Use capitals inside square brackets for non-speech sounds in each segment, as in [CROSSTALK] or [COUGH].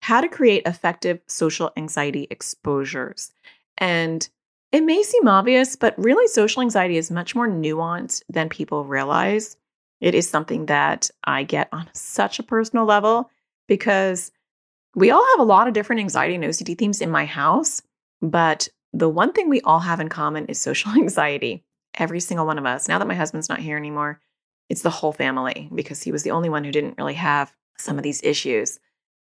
how to create effective social anxiety exposures. And it may seem obvious, but really, social anxiety is much more nuanced than people realize. It is something that I get on [LAUGHS] such a personal level because we all have a lot of different anxiety and OCD themes in my house. But the one thing we all have in common is social [LAUGHS] anxiety. Every single one of us. Now that my husband's not here anymore, it's the whole family because he was the only one who didn't really have some of these issues.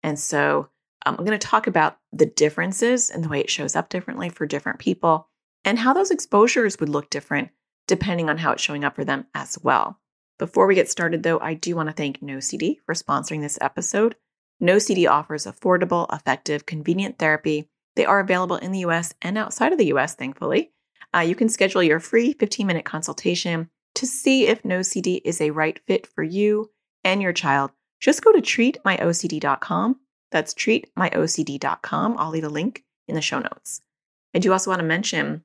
And so um, I'm going to talk about the differences and the way it shows up differently for different people and how those exposures would look different depending on how it's showing up for them as well. Before we get started, though, I do want to thank NOCD for sponsoring this episode. NOCD offers affordable, effective, convenient therapy. They are available in the US and outside of the US, thankfully. Uh, you can schedule your free 15 minute consultation to see if NOCD is a right fit for you and your child. Just go to treatmyocd.com that's treatmyocd.com. I'll leave a link in the show notes. I do also want to mention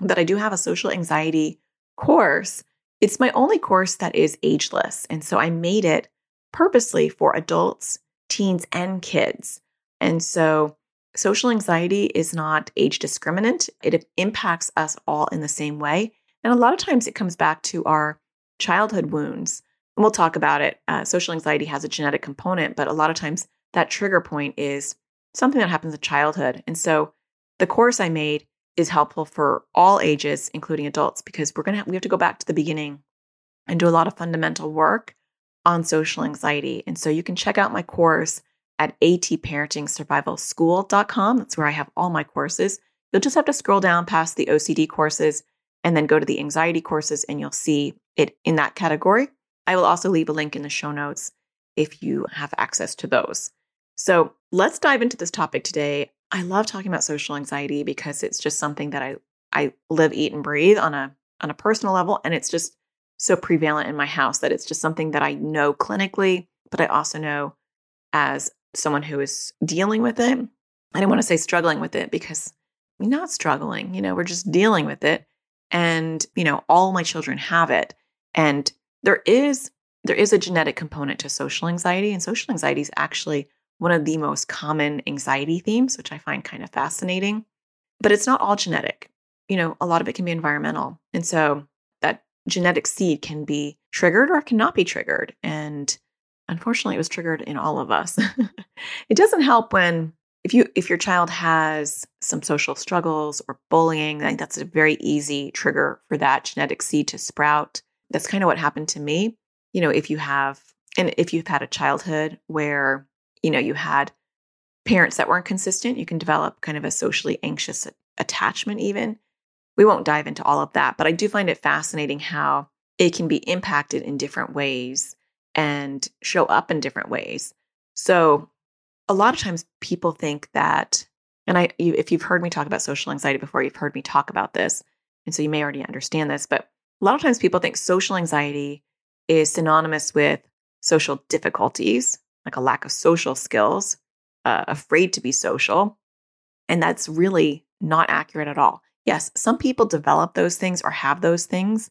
that I do have a social anxiety course. It's my only course that is ageless. And so I made it purposely for adults, teens, and kids. And so social anxiety is not age discriminant, it impacts us all in the same way. And a lot of times it comes back to our childhood wounds. And we'll talk about it. Uh, social anxiety has a genetic component, but a lot of times that trigger point is something that happens in childhood. And so the course I made is helpful for all ages, including adults, because we're gonna have, we have to go back to the beginning and do a lot of fundamental work on social anxiety. And so you can check out my course at atparentingsurvivalschool.com. That's where I have all my courses. You'll just have to scroll down past the OCD courses and then go to the anxiety courses, and you'll see it in that category. I will also leave a link in the show notes if you have access to those. So let's dive into this topic today. I love talking about social anxiety because it's just something that I I live, eat, and breathe on a on a personal level, and it's just so prevalent in my house that it's just something that I know clinically, but I also know as someone who is dealing with it. I don't want to say struggling with it because we're not struggling, you know, we're just dealing with it. And, you know, all my children have it. And there is there is a genetic component to social anxiety, and social anxiety is actually one of the most common anxiety themes, which I find kind of fascinating. But it's not all genetic. You know, a lot of it can be environmental. And so that genetic seed can be triggered or cannot be triggered. And unfortunately, it was triggered in all of us. [LAUGHS] it doesn't help when if you if your child has some social struggles or bullying, I think that's a very easy trigger for that genetic seed to sprout. That's kind of what happened to me. You know, if you have and if you've had a childhood where you know, you had parents that weren't consistent, you can develop kind of a socially anxious attachment, even. We won't dive into all of that, but I do find it fascinating how it can be impacted in different ways and show up in different ways. So, a lot of times people think that, and I, if you've heard me talk about social anxiety before, you've heard me talk about this. And so you may already understand this, but a lot of times people think social anxiety is synonymous with social difficulties like a lack of social skills, uh, afraid to be social. And that's really not accurate at all. Yes, some people develop those things or have those things.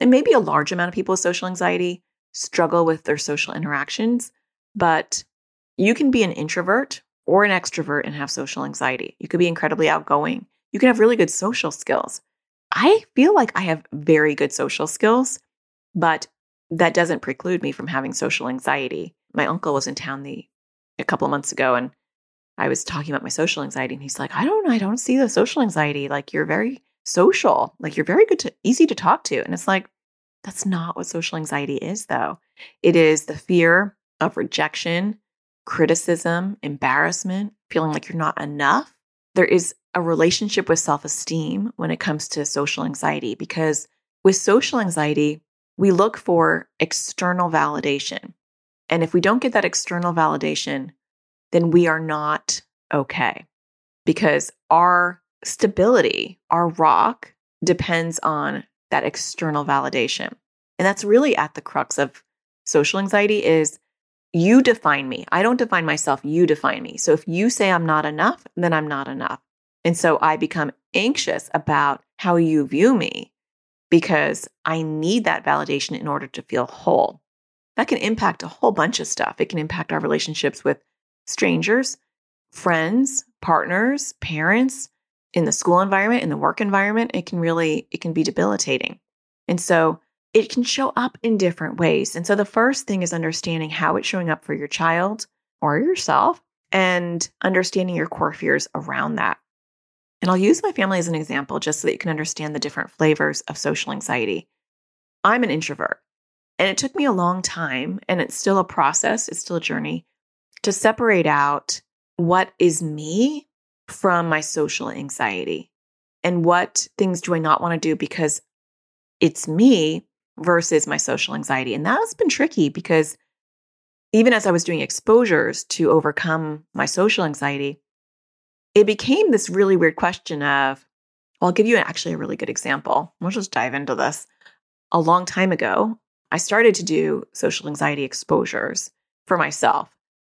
And maybe a large amount of people with social anxiety struggle with their social interactions, but you can be an introvert or an extrovert and have social anxiety. You could be incredibly outgoing. You can have really good social skills. I feel like I have very good social skills, but that doesn't preclude me from having social anxiety my uncle was in town the a couple of months ago and I was talking about my social anxiety and he's like, I don't I don't see the social anxiety. Like you're very social. Like you're very good to easy to talk to. And it's like, that's not what social anxiety is though. It is the fear of rejection, criticism, embarrassment, feeling like you're not enough. There is a relationship with self-esteem when it comes to social anxiety because with social anxiety, we look for external validation. And if we don't get that external validation, then we are not okay because our stability, our rock depends on that external validation. And that's really at the crux of social anxiety is you define me. I don't define myself, you define me. So if you say I'm not enough, then I'm not enough. And so I become anxious about how you view me because I need that validation in order to feel whole. That can impact a whole bunch of stuff. It can impact our relationships with strangers, friends, partners, parents, in the school environment, in the work environment. It can really it can be debilitating. And so it can show up in different ways. And so the first thing is understanding how it's showing up for your child or yourself and understanding your core fears around that. And I'll use my family as an example just so that you can understand the different flavors of social anxiety. I'm an introvert, and it took me a long time, and it's still a process, it's still a journey to separate out what is me from my social anxiety and what things do I not want to do because it's me versus my social anxiety. And that has been tricky because even as I was doing exposures to overcome my social anxiety, it became this really weird question of, well, I'll give you actually a really good example. We'll just dive into this. A long time ago, I started to do social anxiety exposures for myself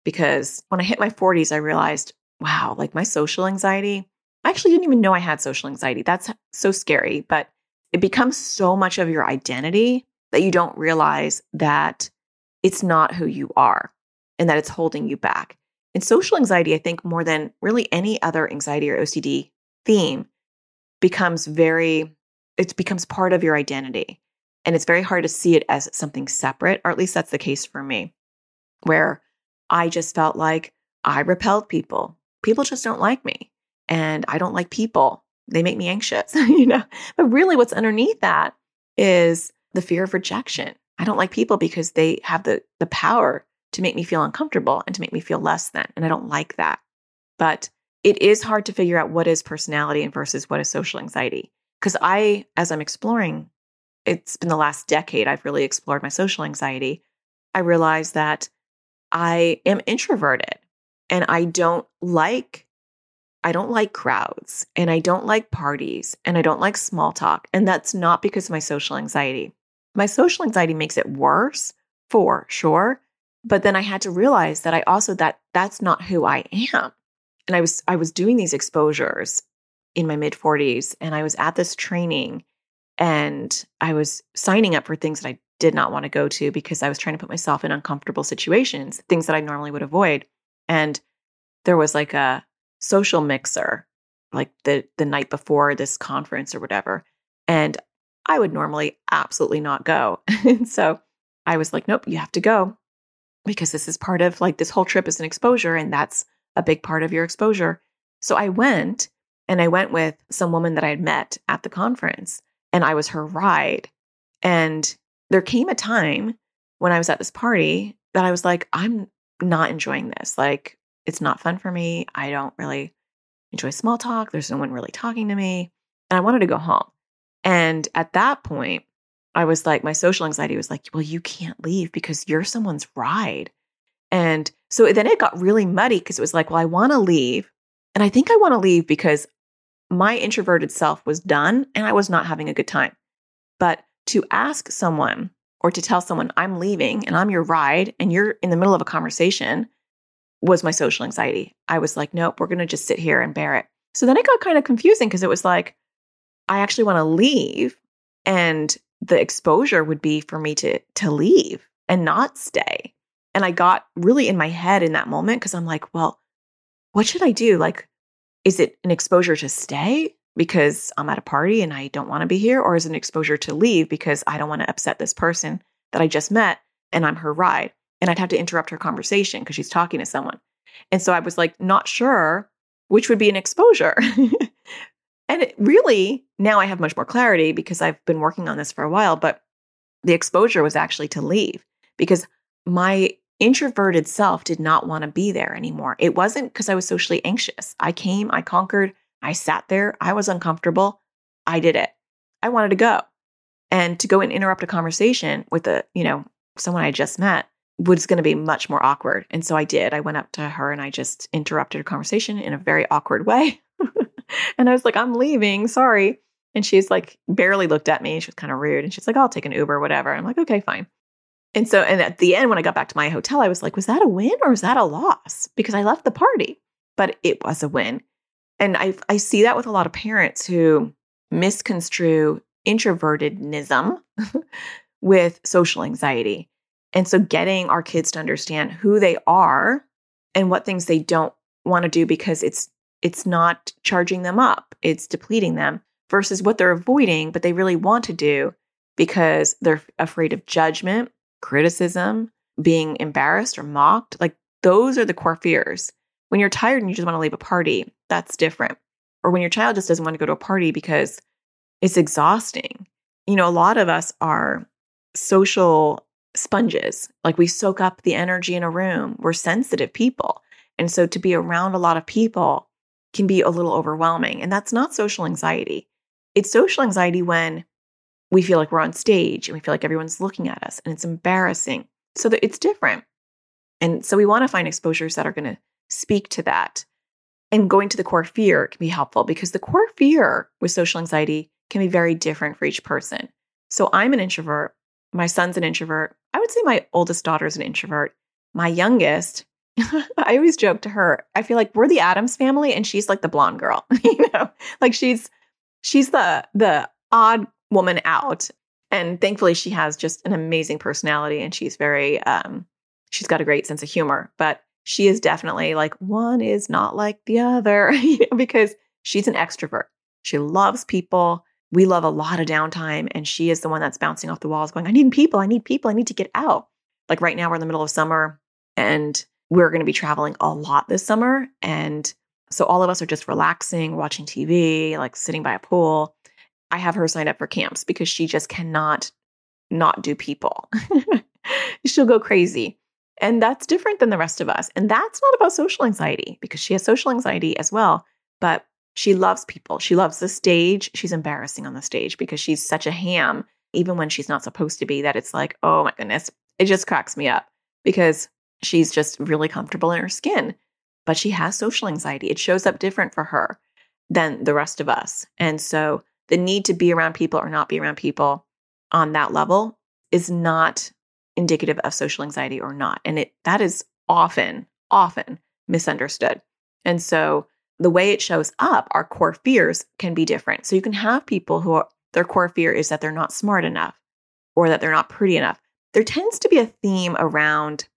because when I hit my 40s, I realized, wow, like my social anxiety, I actually didn't even know I had social anxiety. That's so scary, but it becomes so much of your identity that you don't realize that it's not who you are and that it's holding you back. And social anxiety, I think, more than really any other anxiety or OCD theme, becomes very, it becomes part of your identity. And it's very hard to see it as something separate, or at least that's the case for me, where I just felt like I repelled people. People just don't like me. And I don't like people. They make me anxious, [LAUGHS] you know? But really, what's underneath that is the fear of rejection. I don't like people because they have the, the power to make me feel uncomfortable and to make me feel less than. And I don't like that. But it is hard to figure out what is personality and versus what is social anxiety. Because I, as I'm exploring, it's been the last decade I've really explored my social anxiety. I realized that I am introverted and I don't like I don't like crowds and I don't like parties and I don't like small talk and that's not because of my social anxiety. My social anxiety makes it worse for sure, but then I had to realize that I also that that's not who I am. And I was I was doing these exposures in my mid 40s and I was at this training and I was signing up for things that I did not want to go to because I was trying to put myself in uncomfortable situations, things that I normally would avoid. And there was like a social mixer like the the night before this conference or whatever. And I would normally absolutely not go. [LAUGHS] and so I was like, nope, you have to go because this is part of like this whole trip is an exposure and that's a big part of your exposure. So I went and I went with some woman that I had met at the conference and I was her ride. And there came a time when I was at this party that I was like, I'm not enjoying this. Like, it's not fun for me. I don't really enjoy small talk. There's no one really talking to me. And I wanted to go home. And at that point, I was like, my social anxiety was like, well, you can't leave because you're someone's ride. And so then it got really muddy because it was like, well, I want to leave. And I think I want to leave because my introverted self was done and I was not having a good time. But to ask someone or to tell someone, I'm leaving and I'm your ride and you're in the middle of a conversation was my social anxiety. I was like, nope, we're going to just sit here and bear it. So then it got kind of confusing because it was like, I actually want to leave. And the exposure would be for me to to leave and not stay. And I got really in my head in that moment because I'm like, well, what should I do? Like, is it an exposure to stay because I'm at a party and I don't want to be here? Or is it an exposure to leave because I don't want to upset this person that I just met and I'm her ride? And I'd have to interrupt her conversation because she's talking to someone. And so I was like, not sure which would be an exposure. [LAUGHS] And it really, now I have much more clarity because I've been working on this for a while, but the exposure was actually to leave because my introverted self did not want to be there anymore. It wasn't because I was socially anxious. I came, I conquered, I sat there, I was uncomfortable. I did it. I wanted to go. And to go and interrupt a conversation with a, you know, someone I just met was going to be much more awkward. And so I did. I went up to her and I just interrupted a conversation in a very awkward way. [LAUGHS] and I was like, I'm leaving. Sorry. And she's like, barely looked at me. She was kind of rude. And she's like, I'll take an Uber, whatever. I'm like, okay, fine. And so, and at the end, when I got back to my hotel, I was like, was that a win or was that a loss? Because I left the party, but it was a win. And I, I see that with a lot of parents who misconstrue introvertedism [LAUGHS] with social anxiety. And so getting our kids to understand who they are and what things they don't want to do because it's it's not charging them up, it's depleting them versus what they're avoiding but they really want to do because they're afraid of judgment, criticism, being embarrassed or mocked. Like those are the core fears. When you're tired and you just want to leave a party, that's different. Or when your child just doesn't want to go to a party because it's exhausting. You know, a lot of us are social sponges. Like we soak up the energy in a room. We're sensitive people. And so to be around a lot of people can be a little overwhelming. And that's not social anxiety. It's social anxiety when we feel like we're on stage and we feel like everyone's looking at us and it's embarrassing. So that it's different. And so we want to find exposures that are going to speak to that. And going to the core fear can be helpful because the core fear with social anxiety can be very different for each person. So I'm an introvert. My son's an introvert. I would say my oldest daughter is an introvert. My youngest, [LAUGHS] I always joke to her, I feel like we're the Addams family and she's like the blonde girl, [LAUGHS] you know? Like she's she's the the odd woman out. And thankfully she has just an amazing personality and she's very um she's got a great sense of humor, but she is definitely like one is not like the other, [LAUGHS] because she's an extrovert. She loves people we love a lot of downtime and she is the one that's bouncing off the walls going i need people i need people i need to get out. Like right now we're in the middle of summer and we're going to be traveling a lot this summer and so all of us are just relaxing watching tv like sitting by a pool. I have her signed up for camps because she just cannot not do people. [LAUGHS] She'll go crazy and that's different than the rest of us and that's not about social anxiety because she has social anxiety as well but she loves people. She loves the stage. She's embarrassing on the stage because she's such a ham, even when she's not supposed to be, that it's like, oh my goodness, it just cracks me up because she's just really comfortable in her skin. But she has social anxiety. It shows up different for her than the rest of us. And so the need to be around people or not be around people on that level is not indicative of social anxiety or not. And it that is often, often misunderstood. And so the way it shows up, our core fears can be different. So you can have people who are, their core fear is that they're not smart enough or that they're not pretty enough. There tends to be a theme around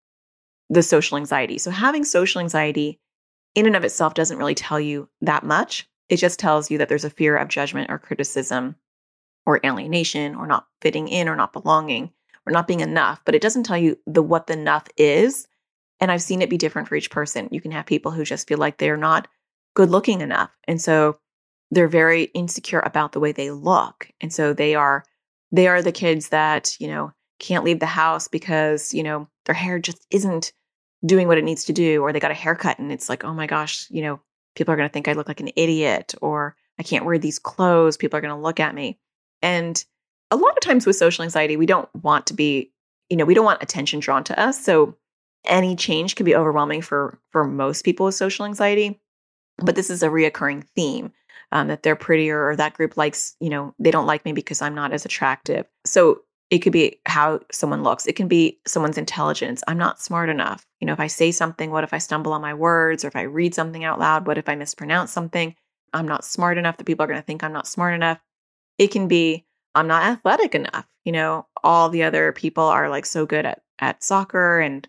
the social anxiety. So having social anxiety in and of itself doesn't really tell you that much. It just tells you that there's a fear of judgment or criticism or alienation or not fitting in or not belonging or not being enough, but it doesn't tell you the what the enough is. And I've seen it be different for each person. You can have people who just feel like they're not good looking enough. And so they're very insecure about the way they look. And so they are they are the kids that, you know, can't leave the house because, you know, their hair just isn't doing what it needs to do or they got a haircut and it's like, "Oh my gosh, you know, people are going to think I look like an idiot or I can't wear these clothes, people are going to look at me." And a lot of times with social anxiety, we don't want to be, you know, we don't want attention drawn to us. So any change can be overwhelming for for most people with social anxiety but this is a reoccurring theme um, that they're prettier or that group likes you know they don't like me because i'm not as attractive. So it could be how someone looks. It can be someone's intelligence. I'm not smart enough. You know if i say something what if i stumble on my words? Or if i read something out loud what if i mispronounce something? I'm not smart enough. That people are going to think i'm not smart enough. It can be i'm not athletic enough. You know all the other people are like so good at at soccer and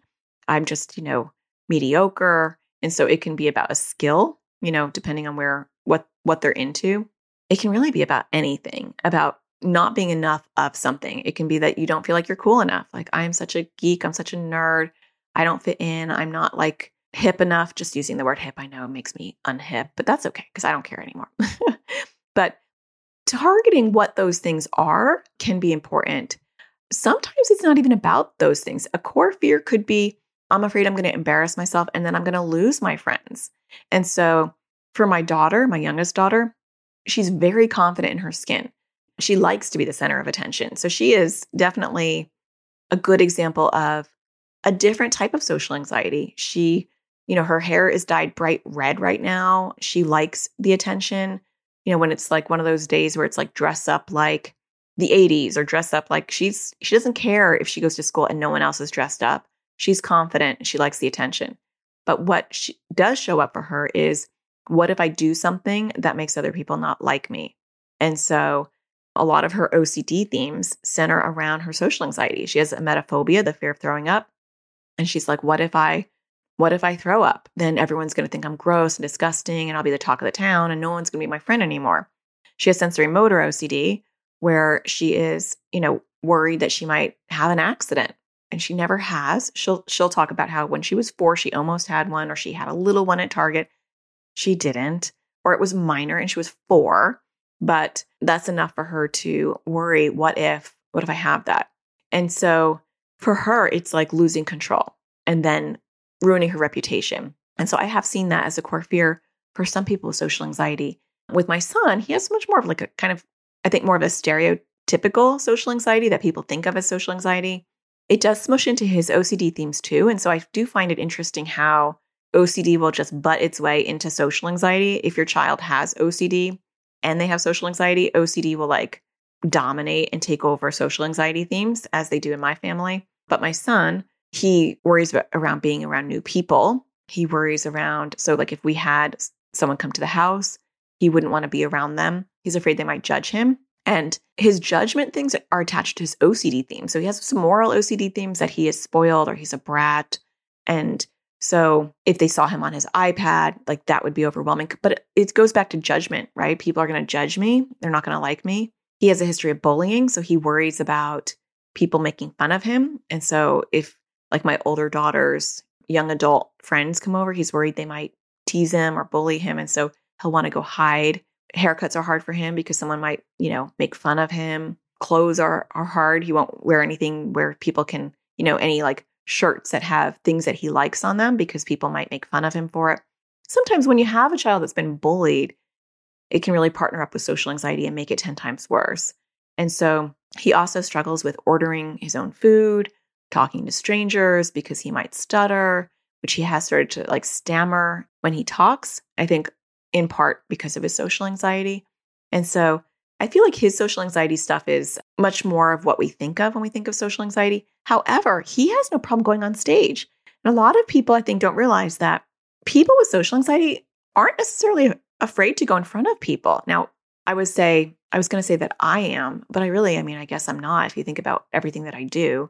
i'm just you know mediocre. And so it can be about a skill you know, depending on where what what they're into. It can really be about anything, about not being enough of something. It can be that you don't feel like you're cool enough. Like I'm such a geek, I'm such a nerd. I don't fit in. I'm not like hip enough. Just using the word hip, I know makes me unhip, but that's okay because I don't care anymore. [LAUGHS] but targeting what those things are can be important. Sometimes it's not even about those things. A core fear could be I'm afraid I'm going to embarrass myself and then I'm going to lose my friends. And so for my daughter, my youngest daughter, she's very confident in her skin. She likes to be the center of attention. So she is definitely a good example of a different type of social anxiety. She, you know, her hair is dyed bright red right now. She likes the attention. You know, when it's like one of those days where it's like dress up like the 80s or dress up like she's she doesn't care if she goes to school and no one else is dressed up. She's confident, she likes the attention. But what she does show up for her is what if I do something that makes other people not like me? And so a lot of her OCD themes center around her social anxiety. She has emetophobia, the fear of throwing up. And she's like, what if I what if I throw up? Then everyone's going to think I'm gross and disgusting and I'll be the talk of the town and no one's going to be my friend anymore. She has sensory motor OCD where she is, you know, worried that she might have an accident and she never has. She'll she'll talk about how when she was 4 she almost had one or she had a little one at Target. She didn't or it was minor and she was 4, but that's enough for her to worry what if what if I have that? And so for her, it's like losing control and then ruining her reputation. And so I have seen that as a core fear for some people with social anxiety. With my son, he has much more of like a kind of, I think, more of a stereotypical social anxiety that people think of as social anxiety. It does smush into his OCD themes too. And so I do find it interesting how OCD will just butt its way into social anxiety. If your child has OCD and they have social anxiety, OCD will like dominate and take over social anxiety themes as they do in my family. But my son, he worries around being around new people. He worries around, so like if we had someone come to the house, he wouldn't want to be around them. He's afraid they might judge him. And his judgment things are attached to his OCD theme. So he has some moral OCD themes that he is spoiled or he's a brat. And so if they saw him on his iPad, like that would be overwhelming. But it goes back to judgment, right? People are going to judge me. They're not going to like me. He has a history of bullying, so he worries about people making fun of him. And so if like my older daughter's young adult friends come over, he's worried they might tease him or bully him. And so he'll want to go hide. Haircuts are hard for him because someone might, you know, make fun of him. Clothes are are hard. He won't wear anything where people can, you know, any like shirts that have things that he likes on them because people might make fun of him for it. Sometimes when you have a child that's been bullied, it can really partner up with social anxiety and make it 10 times worse. And so he also struggles with ordering his own food, talking to strangers because he might stutter, which he has started to like stammer when he talks, I think in part because of his social anxiety. And so I feel like his social anxiety stuff is much more of what we think of when we think of social anxiety. However, he has no problem going on stage. And a lot of people, I think, don't realize that people with social anxiety aren't necessarily afraid to go in front of people. Now, I would say, I was going to say that I am, but I really, I mean, I guess I'm not if you think about everything that I do.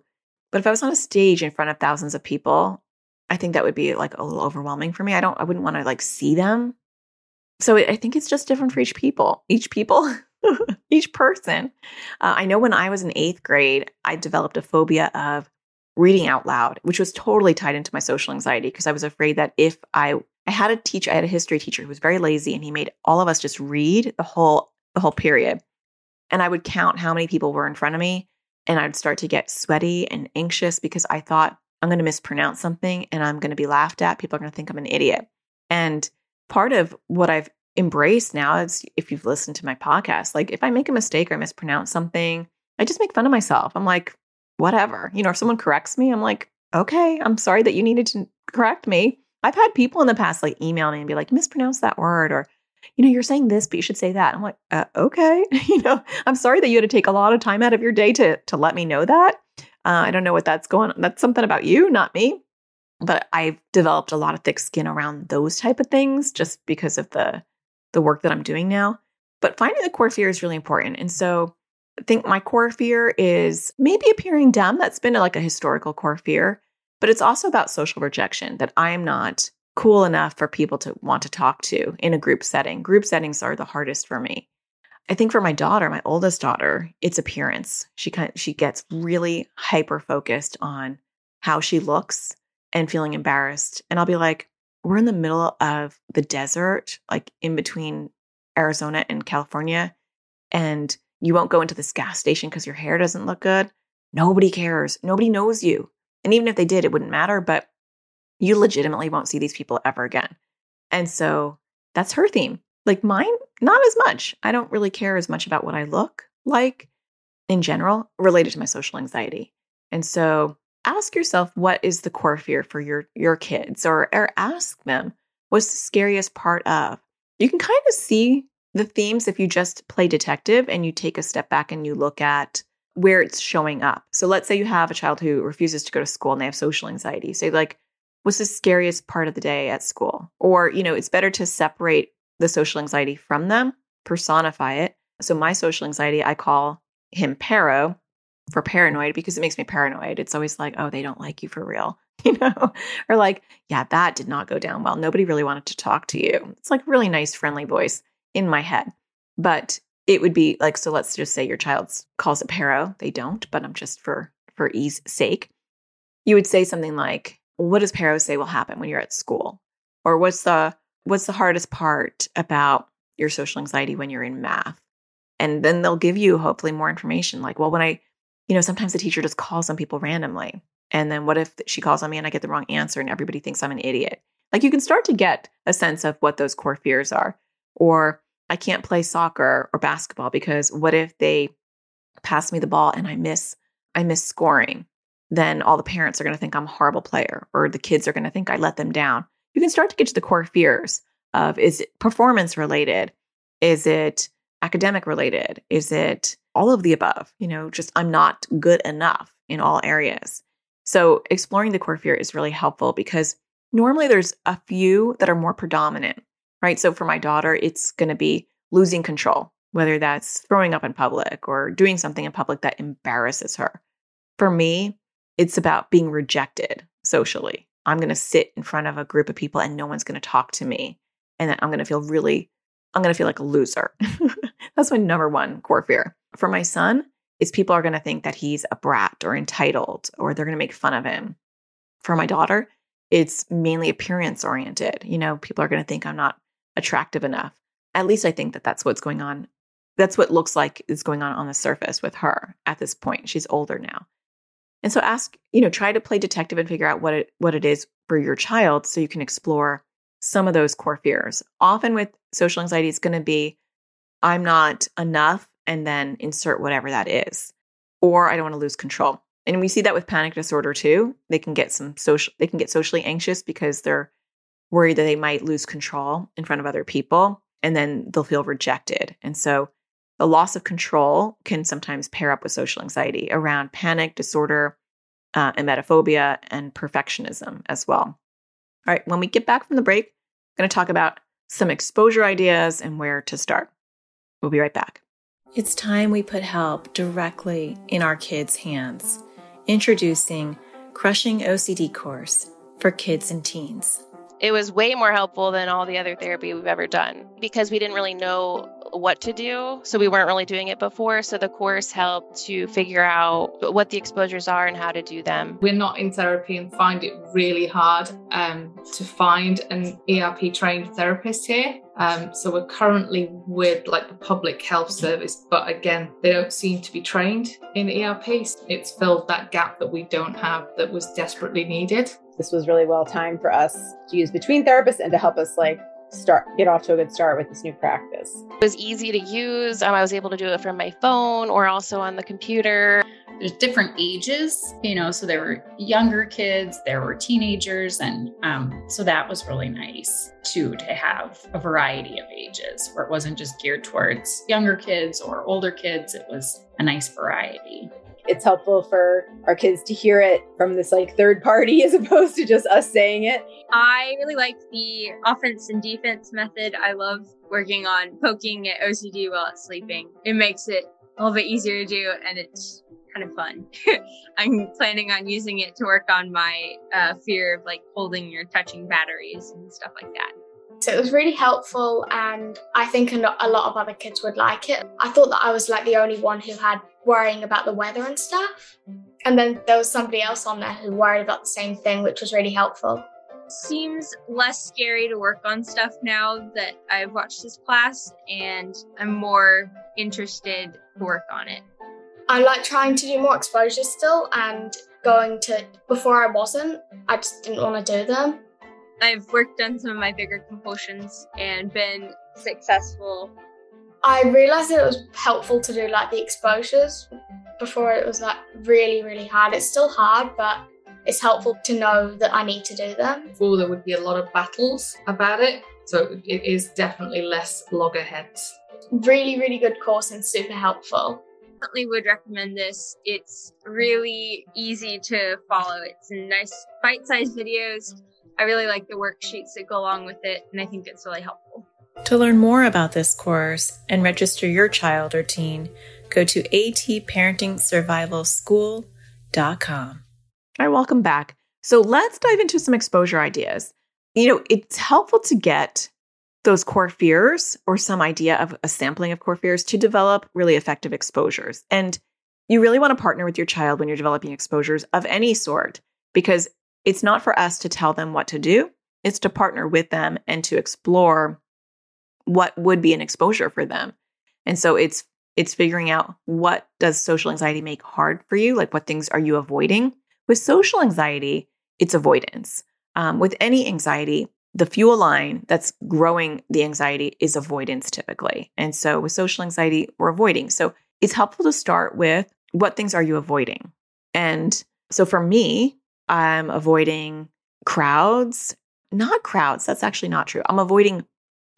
But if I was on a stage in front of thousands of people, I think that would be like a little overwhelming for me. I don't, I wouldn't want to like see them. So I think it's just different for each people, each people, [LAUGHS] each person. Uh, I know when I was in eighth grade, I developed a phobia of reading out loud, which was totally tied into my social anxiety because I was afraid that if I I had a teacher, I had a history teacher who was very lazy and he made all of us just read the whole the whole period. And I would count how many people were in front of me and I'd start to get sweaty and anxious because I thought I'm going to mispronounce something and I'm going to be laughed at. People are going to think I'm an idiot. And part of what I've embraced now is if you've listened to my podcast, like if I make a mistake or I mispronounce something, I just make fun of myself. I'm like, whatever. You know, if someone corrects me, I'm like, okay, I'm sorry that you needed to correct me. I've had people in the past like email me and be like, mispronounce that word or, you know, you're saying this, but you should say that. I'm like, uh, okay. [LAUGHS] you know, I'm sorry that you had to take a lot of time out of your day to to let me know that. Uh, I don't know what that's going on. That's something about you, not me. But I've developed a lot of thick skin around those type of things just because of the the work that I'm doing now. But finding the core fear is really important. And so I think my core fear is maybe appearing dumb. That's been uh, like a historical core fear. But it's also about social rejection that I'm not cool enough for people to want to talk to in a group setting. Group settings are the hardest for me. I think for my daughter, my oldest daughter, it's appearance. She kind of, she gets really hyper focused on how she looks and feeling embarrassed. And I'll be like, we're in the middle of the desert, like in between Arizona and California, and you won't go into this gas station because your hair doesn't look good. Nobody cares. Nobody knows you. And even if they did, it wouldn't matter, but you legitimately won't see these people ever again. And so that's her theme. Like mine, not as much. I don't really care as much about what I look like in general related to my social anxiety. And so ask yourself what is the core fear for your your kids or or ask them what's the scariest part of. You can kind of see the themes if you just play detective and you take a step back and you look at where it's showing up. So let's say you have a child who refuses to go to school and they have social anxiety. Say like what's the scariest part of the day at school? Or, you know, it's better to separate the social anxiety from them, personify it. So my social anxiety, I call him Paro for paranoid because it makes me paranoid. It's always like, oh, they don't like you for real, [LAUGHS] you know? or like, yeah, that did not go down well. Nobody really wanted to talk to you. It's like really nice, friendly voice in my head. But it would be like, so let's just say your child calls it paro. They don't, but I'm just for for ease sake. You would say something like, what does paro say will happen when you're at school? Or what's the what's the hardest part about your social anxiety when you're in math? And then they'll give you hopefully more information like, well, when I, you know, sometimes the teacher just calls on people randomly. And then what if she calls on me and I get the wrong answer and everybody thinks I'm an idiot? Like you can start to get a sense of what those core fears are. Or I can't play soccer or basketball because what if they pass me the ball and I miss I miss scoring? then all the parents are going to think I'm a horrible player or the kids are going to think I let them down. You can start to get to the core fears of is it performance related? Is it academic related? Is it all of the above? You know, just I'm not good enough in all areas. So exploring the core fear is really helpful because normally there's a few that are more predominant, right? So for my daughter, it's going to be losing control, whether that's throwing up in public or doing something in public that embarrasses her. For me, it's about being rejected socially. I'm going to sit in front of a group of people and no one's going to talk to me. And then I'm going to feel really, I'm going to feel like a loser. [LAUGHS] That's my number one core fear. For my son, is people are going to think that he's a brat or entitled or they're going to make fun of him. For my daughter, it's mainly appearance oriented. You know, people are going to think I'm not attractive enough. At least I think that that's what's going on. That's what looks like is going on on the surface with her at this point. She's older now. And so ask, you know, try to play detective and figure out what it what it is for your child so you can explore some of those core fears. Often with social anxiety it's going to be I'm not enough and then insert whatever that is. Or I don't want to lose control. And we see that with panic disorder too. They can get some social they can get socially anxious because they're worried that they might lose control in front of other people and then they'll feel rejected. And so the loss of control can sometimes pair up with social anxiety around panic disorder, uh, emetophobia, and perfectionism as well. All right, when we get back from the break, going to talk about some exposure ideas and where to start. We'll be right back. It's time we put help directly in our kids' hands. Introducing Crushing OCD course for kids and teens. It was way more helpful than all the other therapy we've ever done because we didn't really know what to do. So we weren't really doing it before. So the course helped to figure out what the exposures are and how to do them. We're not in therapy and find it really hard um, to find an ERP trained therapist here. Um, so we're currently with like the public health service, but again, they don't seem to be trained in ERP. It's filled that gap that we don't have that was desperately needed. This was really well timed for us to use between therapists and to help us like start get off to a good start with this new practice. It was easy to use. Um, I was able to do it from my phone or also on the computer. There's different ages, you know, so there were younger kids, there were teenagers, and um, so that was really nice too to have a variety of ages where it wasn't just geared towards younger kids or older kids. It was a nice variety it's helpful for our kids to hear it from this like third party [LAUGHS] as opposed to just us saying it. I really like the offense and defense method. I love working on poking at OCD while it's sleeping. It makes it a little bit easier to do and it's kind of fun. [LAUGHS] I'm planning on using it to work on my uh, fear of like holding or touching batteries and stuff like that. So it was really helpful, and I think a lot of other kids would like it. I thought that I was like the only one who had worrying about the weather and stuff. And then there was somebody else on there who worried about the same thing, which was really helpful. Seems less scary to work on stuff now that I've watched this class, and I'm more interested to work on it. I like trying to do more exposures still, and going to before I wasn't, I just didn't want to do them. I've worked on some of my bigger compulsions and been successful I realized that it was helpful to do like the exposures before it was like really, really hard. It's still hard, but it's helpful to know that I need to do them. Before there would be a lot of battles about it, so it is definitely less loggerheads. Really, really good course and super helpful. Definitely would recommend this. It's really easy to follow. It's nice bite-sized videos. I really like the worksheets that go along with it, and I think it's really helpful. To learn more about this course and register your child or teen, go to atparentingsurvivalschool.com. All right, welcome back. So let's dive into some exposure ideas. You know, it's helpful to get those core fears or some idea of a sampling of core fears to develop really effective exposures. And you really want to partner with your child when you're developing exposures of any sort because it's not for us to tell them what to do, it's to partner with them and to explore what would be an exposure for them. And so it's it's figuring out what does social anxiety make hard for you? Like what things are you avoiding? With social anxiety it's avoidance. Um, with any anxiety the fuel line that's growing the anxiety is avoidance typically. And so with social anxiety we're avoiding. So it's helpful to start with what things are you avoiding? And so for me i'm avoiding crowds not crowds that's actually not true i'm avoiding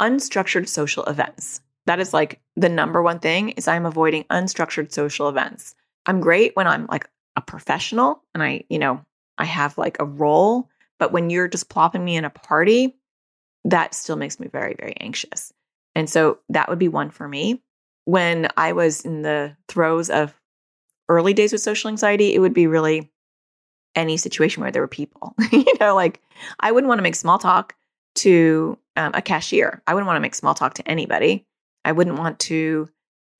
unstructured social events that is like the number one thing is I'm avoiding unstructured social events. I'm great when I'm like a professional and I, you know, I have like a role, but when you're just plopping me in a party, that still makes me very, very anxious. And so that would be one for me. When I was in the throes of early days with social anxiety, it would be really any situation where there were people. [LAUGHS] you know, like I wouldn't want to make small talk to um, a cashier. I wouldn't want to make small talk to anybody. I wouldn't want to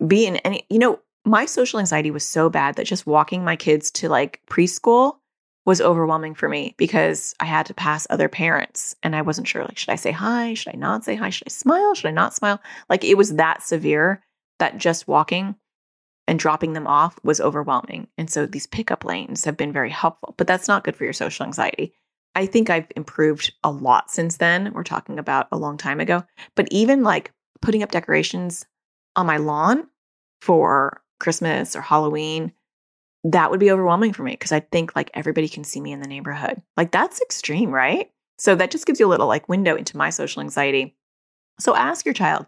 be in any, you know, my social anxiety was so bad that just walking my kids to like preschool was overwhelming for me because I had to pass other parents and I wasn't sure like should I say hi should I not say hi should I smile should I not smile like it was that severe that just walking and dropping them off was overwhelming and so these pickup lanes have been very helpful but that's not good for your social anxiety I think I've improved a lot since then we're talking about a long time ago but even like putting up decorations on my lawn for Christmas or Halloween, that would be overwhelming for me because I think like everybody can see me in the neighborhood. Like that's extreme, right? So that just gives you a little like window into my social anxiety. So ask your child,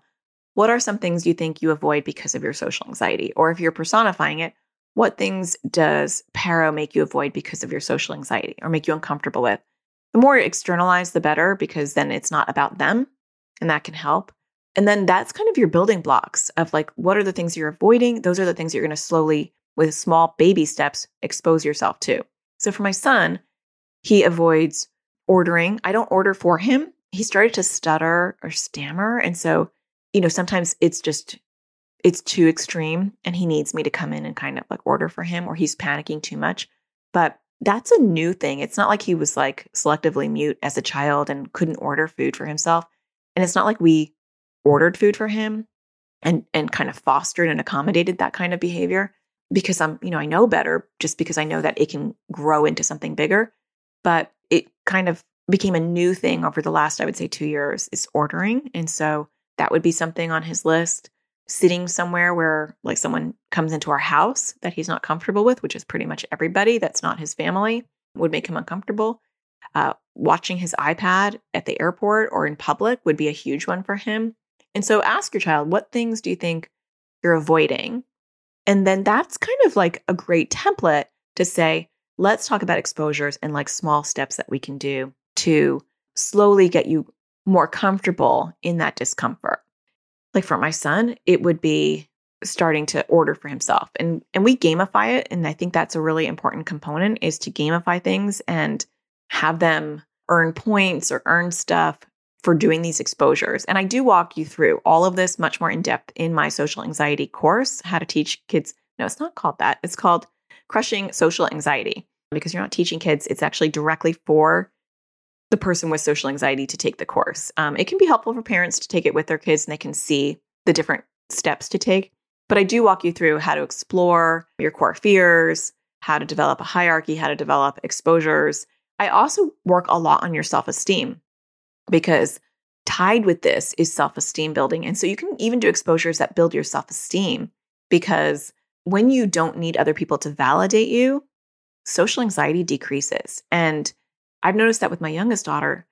what are some things you think you avoid because of your social anxiety? Or if you're personifying it, what things does Paro make you avoid because of your social anxiety or make you uncomfortable with? The more externalized, the better, because then it's not about them and that can help. And then that's kind of your building blocks of like, what are the things you're avoiding? Those are the things you're going to slowly, with small baby steps, expose yourself to. So for my son, he avoids ordering. I don't order for him. He started to stutter or stammer. And so, you know, sometimes it's just, it's too extreme and he needs me to come in and kind of like order for him or he's panicking too much. But that's a new thing. It's not like he was like selectively mute as a child and couldn't order food for himself. And it's not like we ordered food for him and and kind of fostered and accommodated that kind of behavior because I'm, you know, I know better just because I know that it can grow into something bigger. But it kind of became a new thing over the last, I would say, two years is ordering. And so that would be something on his list. Sitting somewhere where like someone comes into our house that he's not comfortable with, which is pretty much everybody that's not his family, would make him uncomfortable. Uh, watching his iPad at the airport or in public would be a huge one for him. And so ask your child, what things do you think you're avoiding? And then that's kind of like a great template to say, let's talk about exposures and like small steps that we can do to slowly get you more comfortable in that discomfort. Like for my son, it would be starting to order for himself. And and we gamify it and I think that's a really important component is to gamify things and have them earn points or earn stuff for doing these exposures. And I do walk you through all of this much more in depth in my social anxiety course, how to teach kids. No, it's not called that. It's called Crushing Social Anxiety because you're not teaching kids, it's actually directly for the person with social anxiety to take the course. Um, it can be helpful for parents to take it with their kids and they can see the different steps to take. But I do walk you through how to explore your core fears, how to develop a hierarchy, how to develop exposures. I also work a lot on your self esteem because tied with this is self esteem building. And so you can even do exposures that build your self esteem because when you don't need other people to validate you, social anxiety decreases. And I've noticed that with my youngest daughter,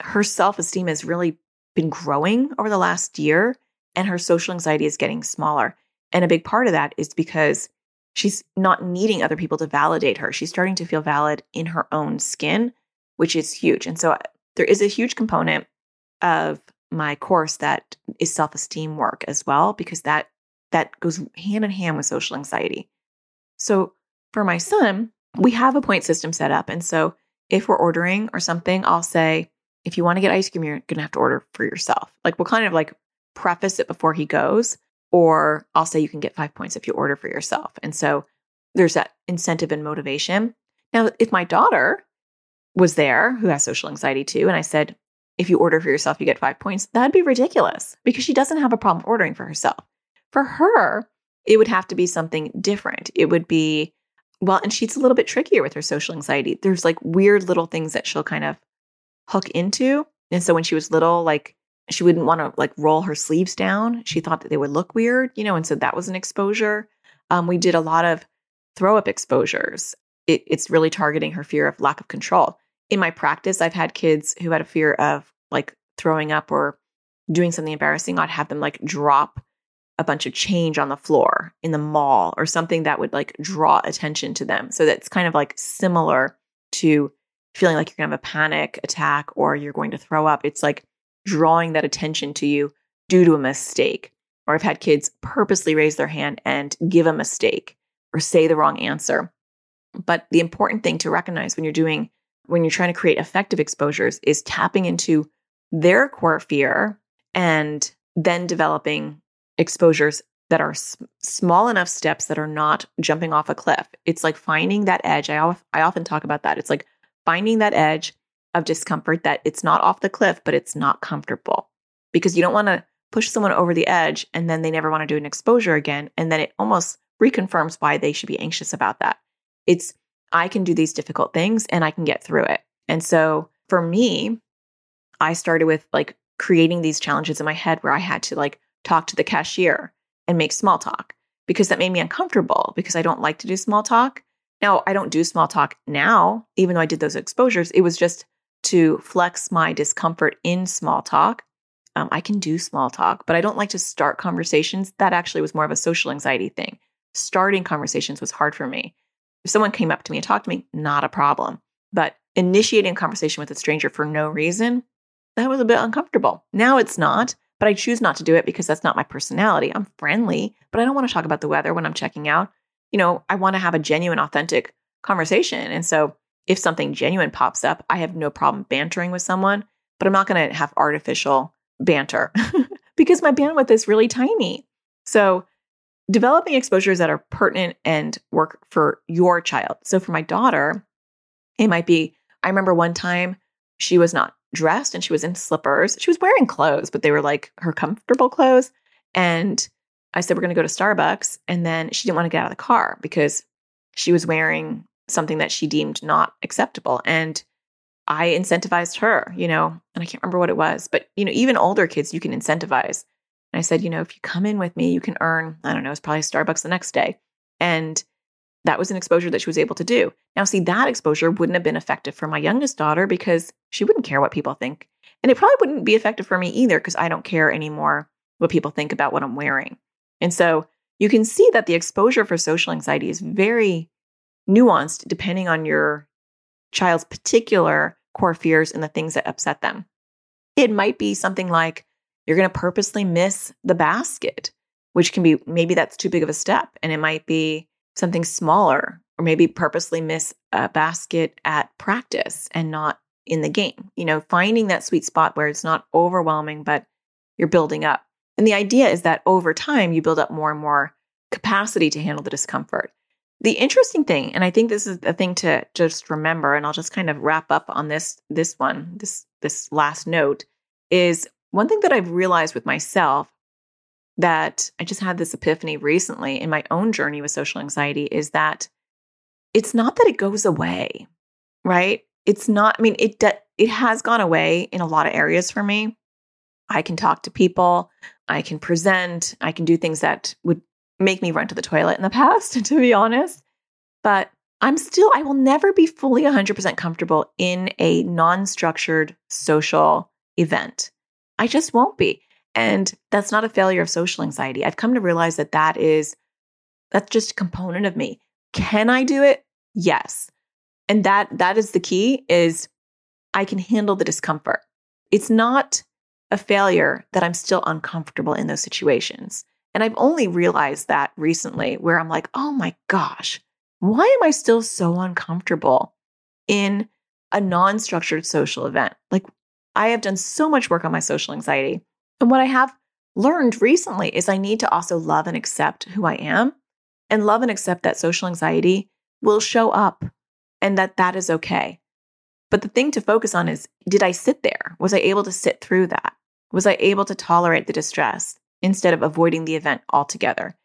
her self esteem has really been growing over the last year, and her social anxiety is getting smaller. And a big part of that is because she's not needing other people to validate her. She's starting to feel valid in her own skin, which is huge. And so uh, there is a huge component of my course that is self-esteem work as well because that that goes hand in hand with social anxiety. So for my son, we have a point system set up and so if we're ordering or something, I'll say if you want to get ice cream, you're going to have to order for yourself. Like we'll kind of like preface it before he goes or I'll say you can get 5 points if you order for yourself. And so there's that incentive and motivation. Now, if my daughter was there who has social anxiety too and I said if you order for yourself, you get five points. That'd be ridiculous because she doesn't have a problem ordering for herself. For her, it would have to be something different. It would be, well, and she's a little bit trickier with her social anxiety. There's like weird little things that she'll kind of hook into. And so when she was little, like she wouldn't want to like roll her sleeves down. She thought that they would look weird, you know, and so that was an exposure. Um, we did a lot of throw up exposures. It, it's really targeting her fear of lack of control in my practice, I've had kids who had a fear of like throwing up or doing something embarrassing. I'd have them like drop a bunch of change on the floor in the mall or something that would like draw attention to them. So that's kind of like similar to feeling like you're going to have a panic attack or you're going to throw up. It's like drawing that attention to you due to a mistake. Or I've had kids purposely raise their hand and give a mistake or say the wrong answer. But the important thing to recognize when you're doing when you're trying to create effective exposures is tapping into their core fear and then developing exposures that are s- small enough steps that are not jumping off a cliff. It's like finding that edge. I, I often talk about that. It's like finding that edge of discomfort that it's not off the cliff, but it's not comfortable because you don't want to push someone over the edge and then they never want to do an exposure again. And then it almost reconfirms why they should be anxious about that. It's I can do these difficult things and I can get through it. And so for me, I started with like creating these challenges in my head where I had to like talk to the cashier and make small talk because that made me uncomfortable because I don't like to do small talk. Now, I don't do small talk now, even though I did those exposures. It was just to flex my discomfort in small talk. Um, I can do small talk, but I don't like to start conversations. That actually was more of a social anxiety thing. Starting conversations was hard for me. If someone came up to me and talked to me, not a problem. But initiating a conversation with a stranger for no reason, that was a bit uncomfortable. Now it's not, but I choose not to do it because that's not my personality. I'm friendly, but I don't want to talk about the weather when I'm checking out. You know, I want to have a genuine, authentic conversation. And so if something genuine pops up, I have no problem bantering with someone, but I'm not going to have artificial banter [LAUGHS] because my bandwidth is really tiny. So developing exposures that are pertinent and work for your child. So for my daughter, it might be I remember one time she was not dressed and she was in slippers. She was wearing clothes, but they were like her comfortable clothes. And I said, We're going to go to Starbucks. And then she didn't want to get out of the car because she was wearing something that she deemed not acceptable. And I incentivized her, you know, and I can't remember what it was, but, you know, even older kids, you can incentivize. And I said, you know, if you come in with me, you can earn, I don't know, it's probably Starbucks the next day. And that was an exposure that she was able to do. Now, see, that exposure wouldn't have been effective for my youngest daughter because she wouldn't care what people think. And it probably wouldn't be effective for me either because I don't care anymore what people think about what I'm wearing. And so you can see that the exposure for social anxiety is very nuanced depending on your child's particular core fears and the things that upset them. It might be something like, you're going to purposely miss the basket, which can be maybe that's too big of a step. And it might be something smaller, or maybe purposely miss a basket at practice and not in the game. You know, finding that sweet spot where it's not overwhelming, but you're building up. And the idea is that over time, you build up more and more capacity to handle the discomfort. The interesting thing, and I think this is a thing to just remember, and I'll just kind of wrap up on this this one, this this last note, is one thing that I've realized with myself that I just had this epiphany recently in my own journey with social anxiety is that it's not that it goes away, right? It's not, I mean, it, it has gone away in a lot of areas for me. I can talk to people, I can present, I can do things that would make me run to the toilet in the [LAUGHS] past, to be honest. But I'm still, I will never be fully 100% comfortable in a non structured social event. I just won't be. And that's not a failure of social anxiety. I've come to realize that that is, that's just a component of me. Can I do it? Yes. And that, that is the key is I can handle the discomfort. It's not a failure that I'm still uncomfortable in those situations. And I've only realized that recently where I'm like, oh my gosh, why am I still so uncomfortable in a non structured social event? Like, I have done so much work on my social anxiety. And what I have learned recently is I need to also love and accept who I am and love and accept that social anxiety will show up and that that is okay. But the thing to focus on is did I sit there? Was I able to sit through that? Was I able to tolerate the distress instead of avoiding the event altogether?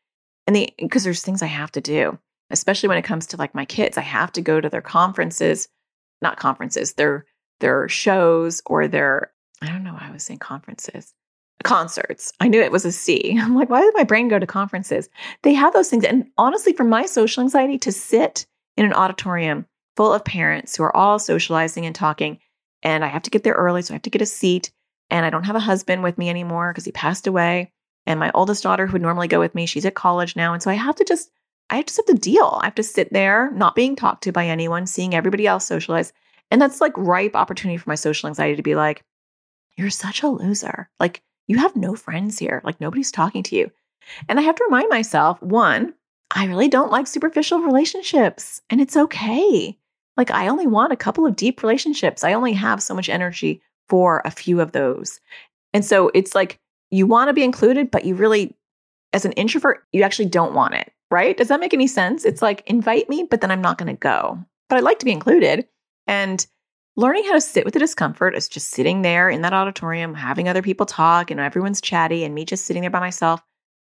And the because there's things I have to do, especially when it comes to like my kids, I have to go to their conferences, not conferences, their their shows or their I don't know why I was saying conferences. Concerts. I knew it was a C. [LAUGHS] I'm like, why did my brain go to conferences? They have those things. And honestly, for my social anxiety to sit in an auditorium full of parents who are all socializing and talking, and I have to get there early, so I have to get a seat. And I don't have a husband with me anymore because he passed away. And my oldest daughter, who would normally go with me, she's at college now. And so I have to just, I just have to deal. I have to sit there, not being talked to by anyone, seeing everybody else socialize. And that's like ripe opportunity for my social anxiety to be like, you're such a loser. Like, you have no friends here. Like, nobody's talking to you. And I have to remind myself one, I really don't like superficial relationships, and it's okay. Like, I only want a couple of deep relationships. I only have so much energy for a few of those. And so it's like you want to be included, but you really, as an introvert, you actually don't want it, right? Does that make any sense? It's like invite me, but then I'm not going to go. But I'd like to be included. And learning how to sit with the discomfort is just sitting there in that auditorium, having other people talk and everyone's chatty and me just sitting there by myself.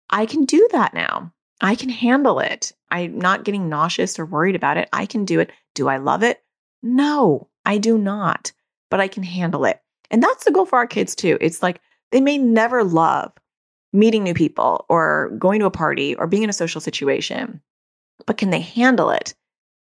I can do that now. I can handle it. I'm not getting nauseous or worried about it. I can do it. Do I love it? No, I do not, but I can handle it. And that's the goal for our kids too. It's like they may never love meeting new people or going to a party or being in a social situation, but can they handle it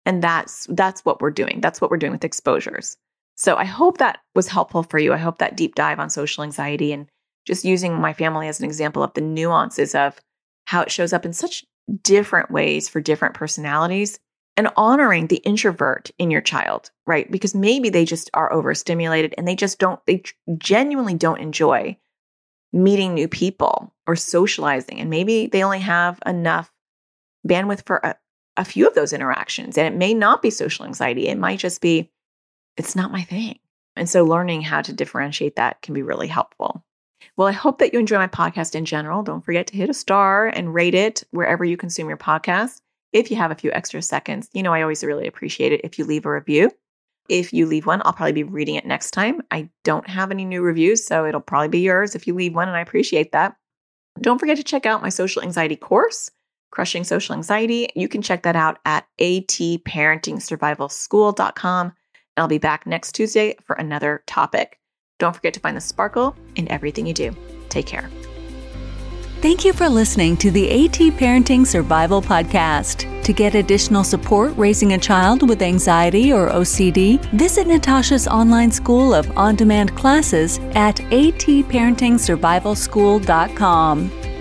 and that's that's what we're doing. That's what we're doing with exposures. So I hope that was helpful for you. I hope that deep dive on social anxiety and just using my family as an example of the nuances of how it shows up in such different ways for different personalities and honoring the introvert in your child, right? Because maybe they just are overstimulated and they just don't, they genuinely don't enjoy meeting new people or socializing. And maybe they only have enough bandwidth for a, a few of those interactions. And it may not be social anxiety, it might just be, it's not my thing. And so learning how to differentiate that can be really helpful. Well, I hope that you enjoy my podcast in general. Don't forget to hit a star and rate it wherever you consume your podcast. If you have a few extra seconds, you know, I always really appreciate it if you leave a review. If you leave one, I'll probably be reading it next time. I don't have any new reviews, so it'll probably be yours if you leave one, and I appreciate that. Don't forget to check out my social anxiety course. Crushing Social Anxiety. You can check that out at atparentingsurvivalschool.com. I'll be back next Tuesday for another topic. Don't forget to find the sparkle in everything you do. Take care. Thank you for listening to the AT Parenting Survival Podcast. To get additional support raising a child with anxiety or OCD, visit Natasha's online school of on demand classes at atparentingsurvivalschool.com.